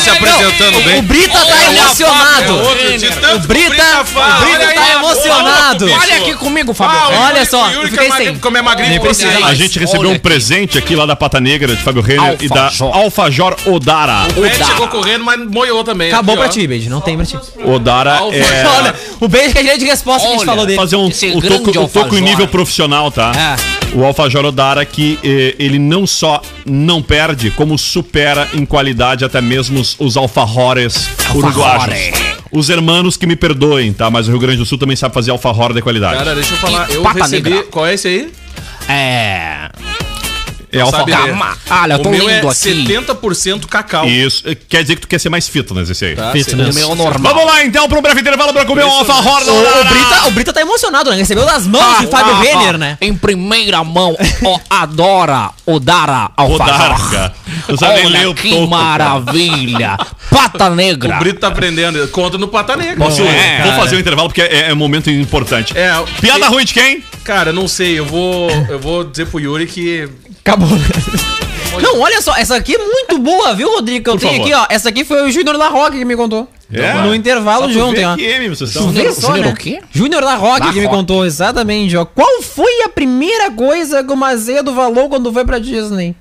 Se apresentando O bem. Brita tá emocionado. é O Brita, fala. o Brita tá aí, emocionado. olha, Olha aqui comigo, Fábio. Ah, o Olha Yuri- só, o Yuri fiquei é magrinho, sem. Como é magrinho, precisa. A gente recebeu olha um aqui. presente aqui lá da Pata Negra de Fábio Renner e da Alfajor. Odara. O Ed chegou correndo, mas moiou também. Acabou aqui, pra ti, beijo. Não tem pra ti. Odara é. Olha, o beijo que é direito de resposta que a gente falou dele. fazer um, o toco, o toco em nível profissional, tá? É. O Alfajor Odara que eh, ele não só não perde, como supera em qualidade até mesmo os, os alfajores uruguaios. Os hermanos que me perdoem, tá? Mas o Rio Grande do Sul também sabe fazer alfajor de qualidade. Cara, deixa eu falar. E Eu recebi. negra. Qual é esse aí? É. é sabe alfajor. ler. Olha, eu tô o meu lindo é aqui. 70% cacau. Isso. eh, Quer dizer que tu quer ser mais fitness esse aí. Tá? Fitness. O meu normal. Vamos lá então para um breve intervalo para comer um alfajor da O, o. Brita, o Brita tá emocionado, né? Recebeu das mãos de Fábio Renner, né? Em primeira mão, ó, adora o Dara Odara, Alfajor. Olha o que toco, maravilha. Pata negra. O Brito tá aprendendo. Conta no Pata Negra. Posso, É, vou fazer um intervalo porque é, é um momento importante. É, Piada e- ruim de quem? Cara, não sei. Eu vou, eu vou dizer pro Yuri que. Acabou. Não, olha só, essa aqui é muito boa, viu, Rodrigo? Que eu Por tenho favor. aqui, ó. Essa aqui foi o Júnior da Rock que me contou. É? No intervalo de ontem, ó. M, vocês estão? Vê só, Júnior né? o quê? Júnior da Rock Da que me Rock. contou, exatamente, ó. Qual foi a primeira coisa que o Macedo falou quando foi pra Disney?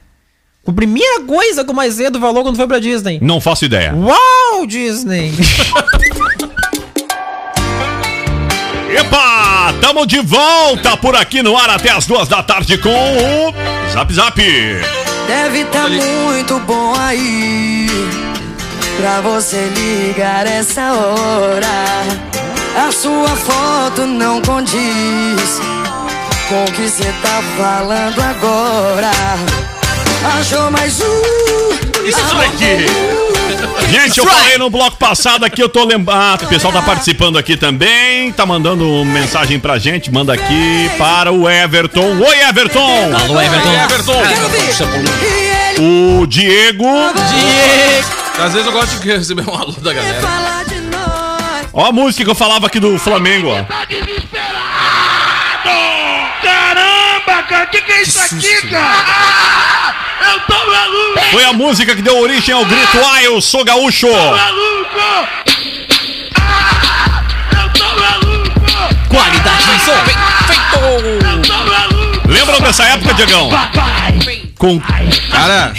A primeira coisa que o Macedo falou quando foi pra Disney. Não faço ideia. Uau, Disney! Epa! Tamo de volta por aqui no ar até as duas da tarde com o Zap Zap. Deve tá muito bom aí Pra você ligar essa hora A sua foto não condiz Com o que cê tá falando agora Achou mais um Isso aqui. Gente, eu falei no bloco passado aqui, eu tô lembrando. Ah, o pessoal tá participando aqui também, tá mandando mensagem pra gente. Manda aqui para o Everton. Oi, Everton! Alô, Everton. Everton! O Diego. Às vezes eu gosto de receber um alô da galera. Falar de nós Ó a música que eu falava aqui do Flamengo, ó. Caramba, cara, que que é isso aqui, cara? Eu tô maluco, Foi a música que deu origem ao grito Ah, eu sou gaúcho! maluco! Ah, eu tô maluco! Qualidade de som. Feito. Tô maluco! Lembram dessa época, Diegão? Com. Cara,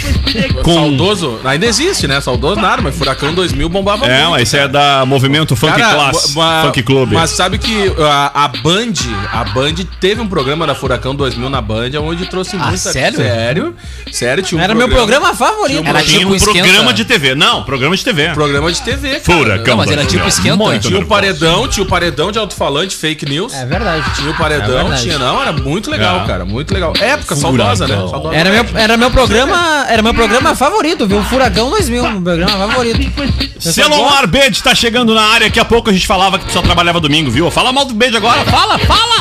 com saudoso. Ainda existe, né? Saudoso nada, mas Furacão 2000 bombava é, muito. esse é da Movimento Funk Cara, Class. ma- Funk Club. Mas sabe que a, a Band, a Band teve um programa da Furacão 2000 na Band, onde trouxe muita... sério? Sério, sério, tinha um Era meu programa favorito. Era Tinha tipo um programa de TV. Não, programa de TV. Programa de TV, cara. Furacão. Não, mas era tipo 2000. esquenta. Muito Tinha o paredão, tinha o paredão de alto-falante, fake news. É verdade. Tinha o É paredão, verdade. tinha não, era muito legal, É. cara, muito legal. Época saudosa, né? Saudosa. Era meu, era meu programa, era meu programa favorito, viu? Furacão 2000, meu programa favorito. Celomar Bede tá chegando na área. Daqui a pouco a gente falava que tu só trabalhava domingo, viu? Fala mal do Bede agora. Fala, fala!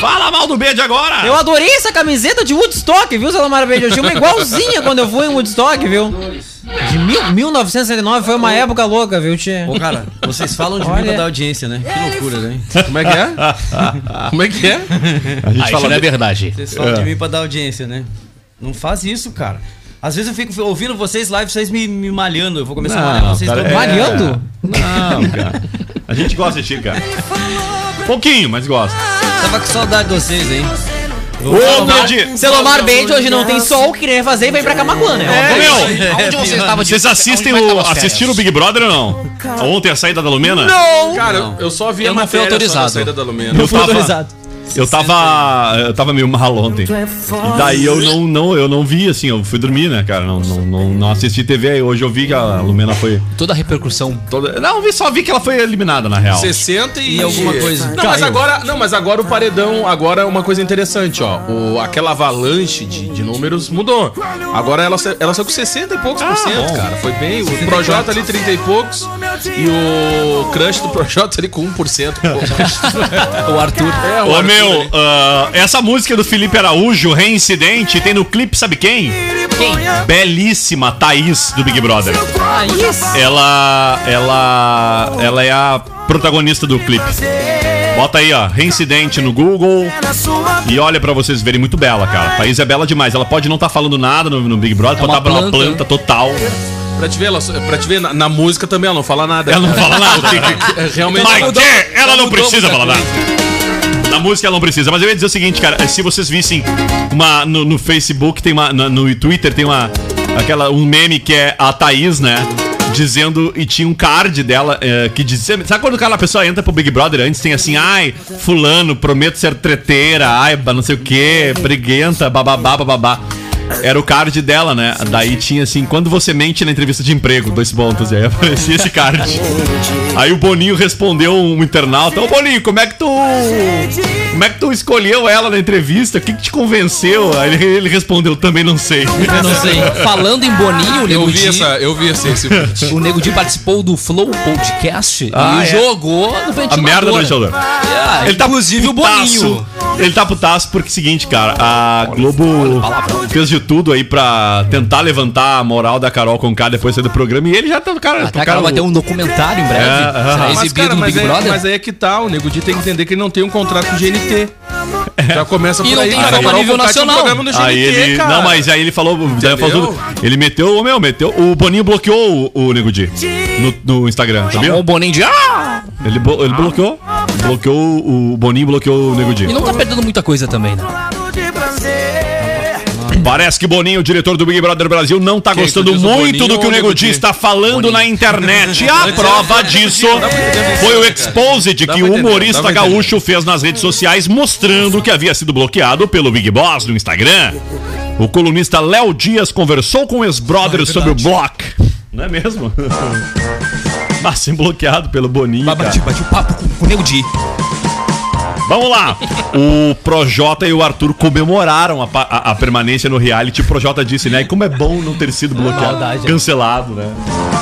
Fala mal do Bede agora! Eu adorei essa camiseta de Woodstock, viu, Salomar Beijo? Eu tinha uma igualzinha quando eu fui em Woodstock, viu? De mil, 1969 foi uma época louca, viu, tia? Ô, cara, vocês falam de mim Olha. pra dar audiência, né? Que loucura, né? Como é que é? Como é que é? A gente Ah, isso fala não é de- verdade. Vocês falam de mim pra dar audiência, né? Não faz isso, cara. Às vezes eu fico ouvindo vocês live, vocês me, me malhando. Eu vou começar a malhar Não, vocês cara, é- Malhando? Não, cara. A gente gosta de ti, cara. Pouquinho, mas gosta. Tava com saudade de vocês, hein? Ô, Bede! Celomar Beijo hoje não tem sol, queria fazer e vem pra Camacuã, né? Ô, meu! Onde você estava de Vocês assistem o, assistiram o Big Brother ou não? Ontem a saída da Lumena? Não! Cara, eu, eu só vi Eu a não fui autorizado. saída da Lumena. Não Eu fui tava- autorizado. Eu tava. Eu tava meio mal ontem. E daí eu não, não, eu não vi, assim, eu fui dormir, né, cara? Não, não, não, não assisti TV. Aí Hoje eu vi que a Lumena foi. Toda a repercussão. Toda... Não, eu vi, só vi que ela foi eliminada, na real. 60 e, E alguma coisa. Não, mas agora, não, mas agora o paredão, agora é uma coisa interessante, ó. O, aquela avalanche de, de números mudou. Agora ela, ela saiu com 60 e poucos por cento, bom. cara. Foi bem. O Projota ali 30 e poucos e o crush do Projota ali com 1%. Pô. O Arthur. É, o Arthur meu, ali. ah, essa música do Felipe Araújo, Reincidente, tem no clipe, sabe quem? Quem? Belíssima Thaís do Big Brother. Thaís? Ela. Ela. Ela é a protagonista do clipe. Bota aí, ó, Reincidente no Google. E olha pra vocês verem, muito bela, cara. Thaís é bela demais. Ela pode não estar falando nada no, no Big Brother, pode uma estar uma planta. planta total. Pra te ver, ela, pra te ver na, na música também, ela não fala nada. Ela não fala nada. É, Realmente. Mas mudou- que? ela não mudou precisa falar nada. Na música ela não precisa, mas eu ia dizer o seguinte, cara, se vocês vissem uma no, no Facebook tem uma na- no Twitter tem uma aquela um meme que é a Thaís, né? Dizendo, e tinha um card dela eh, que dizia. Sabe quando aquela pessoa entra pro Big Brother antes? Tem assim, ai, Fulano, prometo ser treteira, ai, não sei o que, briguenta, bababá, bababá. Era o card dela, né? Daí tinha assim, quando você mente na entrevista de emprego, dois pontos, e aí aparecia esse card. Aí o Boninho respondeu um internauta, ô Boninho, como é que tu. Como é que tu escolheu ela na entrevista? O que, que te convenceu? Aí ele, ele respondeu, também não sei. Eu não sei. Falando em Boninho, o Nego Eu vi Di, essa, eu vi esse, esse vídeo. o Nego Di participou do Flow Podcast Ah, e é. jogou no A ventilador. merda do ventilador. É, Ele tá inclusive o putaço. Boninho. Ele tá putaço porque é o seguinte, cara, a Globo fez de tudo aí pra tentar levantar a moral da Carol Conká depois de sair do programa e ele já tá, cara, Até o a Carol vai ter um documentário em breve. É, será. Mas, exibido cara, no Big é, Brother. mas aí é que tá, o Nego Di tem que entender que ele não tem um contrato com o GNT. Já começa E por não aí. tem cara. fama a Carol nível um nacional. no GNT, Aí ele. cara. Não, mas aí ele falou. daí falou ele meteu. ô, Meu, meteu. O Boninho bloqueou o, o Nego Di no, no Instagram, sabia? Chamou o Boninho de... Ah! Ele, ele bloqueou. Bloqueou o Boninho, bloqueou o Nego Di. E não tá perdendo muita coisa também, né? Parece que Boninho, o diretor do Big Brother Brasil, não tá Quem, gostando muito Boninho do que o Nego Di está falando na internet. E a prova disso foi o expose de Dá que o humorista gaúcho fez nas redes sociais mostrando que havia sido bloqueado pelo Big Boss no Instagram. O colunista Léo Dias conversou com o ex-brother sobre o block. Não é mesmo? Mas sem bloqueado pelo Boninho. Bati, bati o papo com, com o Nego Di. Vamos lá. O Projota e o Arthur comemoraram a, pa- a- a permanência no reality. O Projota disse, né? E como é bom não ter sido bloqueado, Maldade. cancelado, né?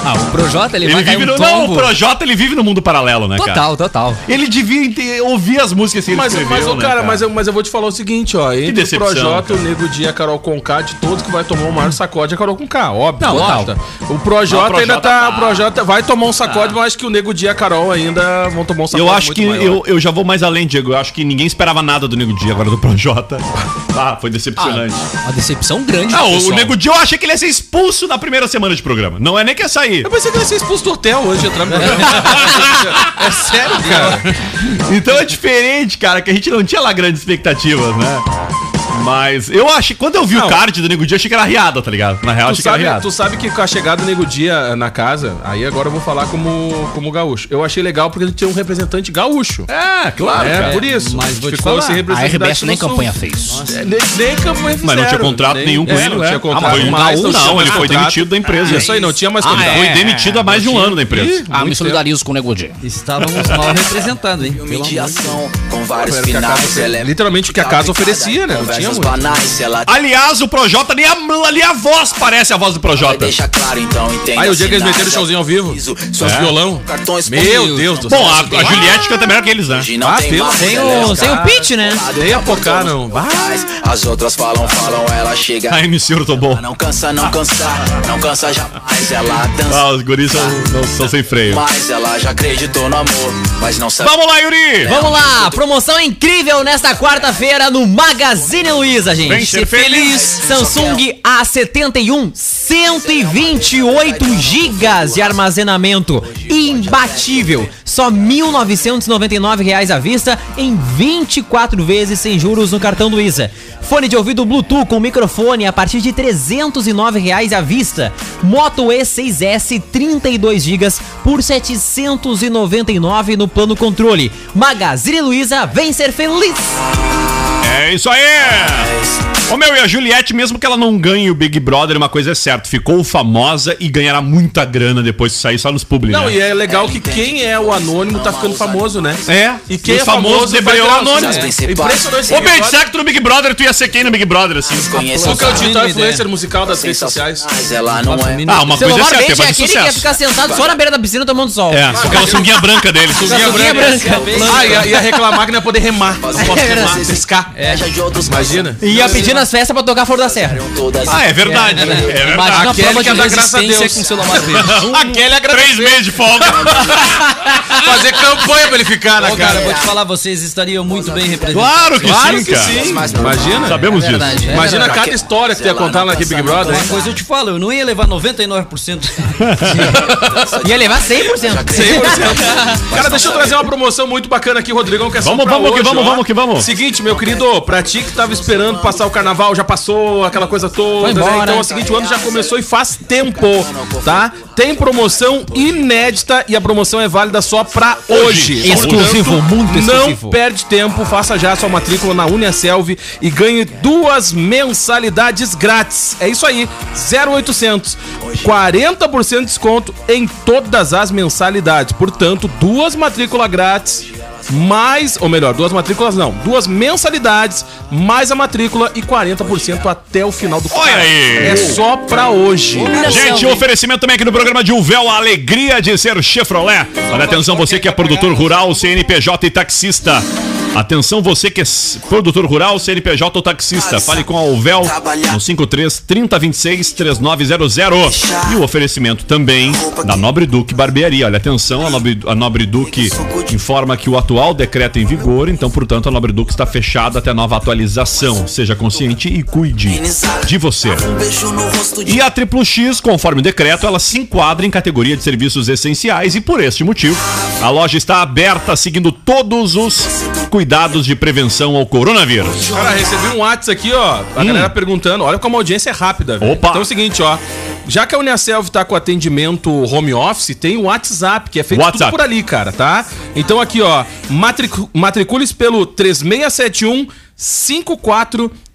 Ah, o Projota, ele, Ele vai cair vive um no, não, o tombo. Projota ele vive no mundo paralelo, né, cara? Total, total. Ele devia ter- ouvir as músicas que ele Mas, escreveu, mas, né, cara, Mas, eu, mas eu vou te falar o seguinte, ó. Entre o decepção, Projota, cara. o Nego Di e a Carol Conká, de todos que vai tomar o maior sacode é a Carol Conká, óbvio. Não, total. total. O Projota o ainda tá, tá. O Projota vai tomar um sacode, mas acho que o Nego Di e a Carol ainda vão tomar um sacode Eu acho que maior. eu, eu já vou mais além, Diego. Eu acho que ninguém esperava nada do Nego Di agora do Projota. Ah, foi decepcionante. Uma decepção grande Ah, o, o. Nego Di eu achei que ele ia ser expulso na primeira semana de programa. Não é nem que ia sair. Eu pensei que ele ia ser expulso do hotel hoje entrar no programa. é sério, cara. Então é diferente, cara, que a gente não tinha lá grandes expectativas, né? Mas eu achei, quando eu vi o Não. card do Nego Di, eu achei que era riada, tá ligado? Na real, Tu achei que era sabe, riada. tu sabe que com a chegada do Nego Dia na casa, aí agora eu vou falar como, como gaúcho. Eu achei legal porque ele tinha um representante gaúcho. É, claro. É, cara. por isso. mas vou te Ficou falar, sem A RBS nem Sul. campanha fez. É, nem, nem campanha fizeram. Mas não tinha contrato Nem- nenhum com é, ele, não é? tinha Ah, contrato mas mais. não, tinha não, ele foi contrato. demitido da empresa. Isso aí, não tinha mais Ah, contrato. Foi é, demitido há mais de um ano da empresa. Ah, me solidarizo com o Nego Di. Estávamos mal representados, hein? Deus. Com vários casa finais. Ela é Literalmente o que a casa oferecia, né? Não tinha muito. banais, ela Aliás, o Projota, nem a, nem a voz parece a voz do Projota. deixa claro, então entenda. Aí o dia que eles meteram o showzinho ao vivo. aviso, Seus é. violão. Cartões Meu Deus do Bom, céu. a, a Juliette canta melhor que eles, né? Ah, tem pelo mais, Sem é o, sem o cara. pitch, né? Nem a focar, não. Vai. As outras falam, falam, ela chega. A MC Urtobol. Não cansa, não cansa, não cansa jamais. Ela dança, Ah, os guris são, não- são sem freio. mas ela já acreditou no amor, mas não sabe. Vamos lá, Yuri! Vamos lá, promoção incrível nesta quarta-feira no Magazine Luiza, gente. Vem ser feliz. Samsung A71, 128 gigas de armazenamento, imbatível. Só 1.999 reais à vista em 24 vezes sem juros no cartão Luiza. Fone de ouvido Bluetooth com microfone a partir de 309 reais à vista. Moto E6S 32 GB por R$ 799 no plano controle. Magazine Luiza vem ser feliz. É isso aí! Ô meu, e a Juliette, mesmo que ela não ganhe o Big Brother, uma coisa é certa, ficou famosa e ganhará muita grana depois de sair só nos publi, Não, né? e é legal que quem é o anônimo tá ficando famoso, né? É, E quem os é famoso debreou virar anônimo. sucesso. É impressionante. Ô, Ben, será que tu no Big Brother tu ia ser quem no Big Brother, assim? Qual que é o digital influencer musical das redes sociais? Ela não é. Ah, uma coisa é certa, Bente é é fazer aquele que ia sucesso. ficar sentado só na beira da piscina tomando sol. É, com aquela sunguinha branca dele. Sunguinha branca. Ah, ia, ia reclamar que não ia poder remar. Não posso É remar, pescar. Imagina. E ia pedir nas festas pra tocar Flor da Serra. Ah, é verdade. É, verdade. Imagina a Aquele prova que de resistência com o seu Omar Bente. Aquele agradecer. Três meses de folga. Campanha pra ele ficar na Ô, cara, cara. eu vou te falar, vocês estariam muito bem representados. Claro que Claro sim, que cara. sim. Imagina. Sabemos disso. verdade. Imagina cada história que tu ia contar naquele Big Brother, Uma coisa eu te falo, eu não ia levar 99%. Ia levar 100%. 100%. Cara, deixa eu trazer uma promoção muito bacana aqui, Rodrigão, que é Vamos, vamos que hoje, vamos, ó. vamos que vamos. Seguinte, meu querido, pra ti que tava esperando passar o carnaval, já passou aquela coisa toda, Foi né? embora. Então é o seguinte, o ano já começou e faz tempo, tá? Tem promoção inédita e a promoção é válida só pra hoje. Exclusivo, Portanto, muito exclusivo. Não perde tempo, faça já a sua matrícula na Uniaselv e ganhe duas mensalidades grátis. É isso aí, 0800. 40% de desconto em todas as mensalidades. Portanto, duas matrículas grátis, mais, ou melhor, duas matrículas não, duas mensalidades, mais a matrícula e 40% até o final do Olha aí. É só pra hoje. Gente, o oferecimento também aqui no programa de Uvel, a alegria de ser Chevrolet. Olha, atenção, você que é produtor rural, CNPJ e taxista. Atenção, você que é produtor rural, CNPJ ou taxista. Fale com a Uvel no 53 3026 3900. E o oferecimento também da Nobre Duque Barbearia. Olha, atenção, a Nobre, a Nobre Duque informa que o atual decreto é em vigor, então, portanto, a Nobre Duque está fechada até nova atualização. Seja consciente e cuide de você. E a Triplo X, conforme o decreto, ela se enquadra em categoria de serviços essenciais e por este motivo, a loja está aberta seguindo todos os cuidados de prevenção ao coronavírus. Cara, recebi um WhatsApp aqui, ó. A galera perguntando. Olha como a audiência é rápida, velho. Hum. Opa! Então é o seguinte, ó. Já que a Uniaselv tá com atendimento home office, tem o WhatsApp, que é feito WhatsApp. tudo por ali, cara, tá? Então aqui, ó. Matricu matricule-se pelo 3671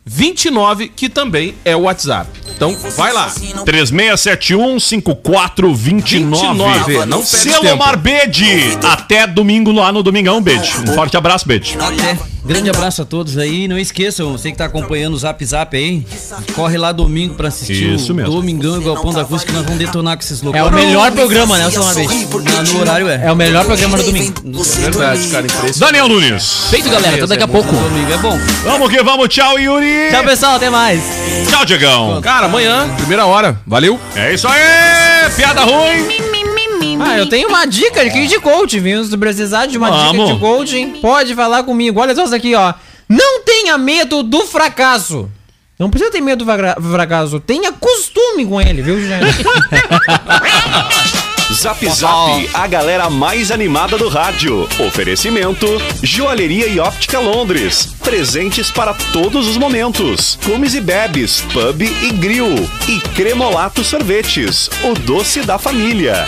5429, que também é o WhatsApp. Então, vai lá. 3671 5429. 29, não perde Selo tempo. Marbede. Até domingo lá no Domingão, Bede. Um forte abraço, Bede. Até. Grande abraço a todos aí. Não esqueçam, você que tá acompanhando o Zap Zap aí, corre lá domingo pra assistir Isso o mesmo. Domingão e Galpão da Acústica, que nós vamos detonar com esses loucos. É o melhor programa, né, São Marbete? No horário é. É o melhor programa do domingo. Verdade, cara. Daniel Nunes. Feito, galera. Até daqui a pouco. Domingo é bom. Vamos que vamos. Tchau, Yuri. Tchau, pessoal. Até mais. Tchau, Diegão. Cara, amanhã, primeira hora. Valeu. É isso aí. Piada ruim. Ah, eu tenho uma dica aqui de coaching, viu? Se precisar de uma Vamos. dica de coaching, pode falar comigo. Olha só isso aqui, ó. Não tenha medo do fracasso. Não precisa ter medo do fra- fracasso. Tenha costume com ele, viu, gente? Zap Zap, a galera mais animada do rádio. Oferecimento: Joalheria e Óptica Londres. Presentes para todos os momentos. Comes e bebes, pub e grill. E Cremolato Sorvetes, o doce da família.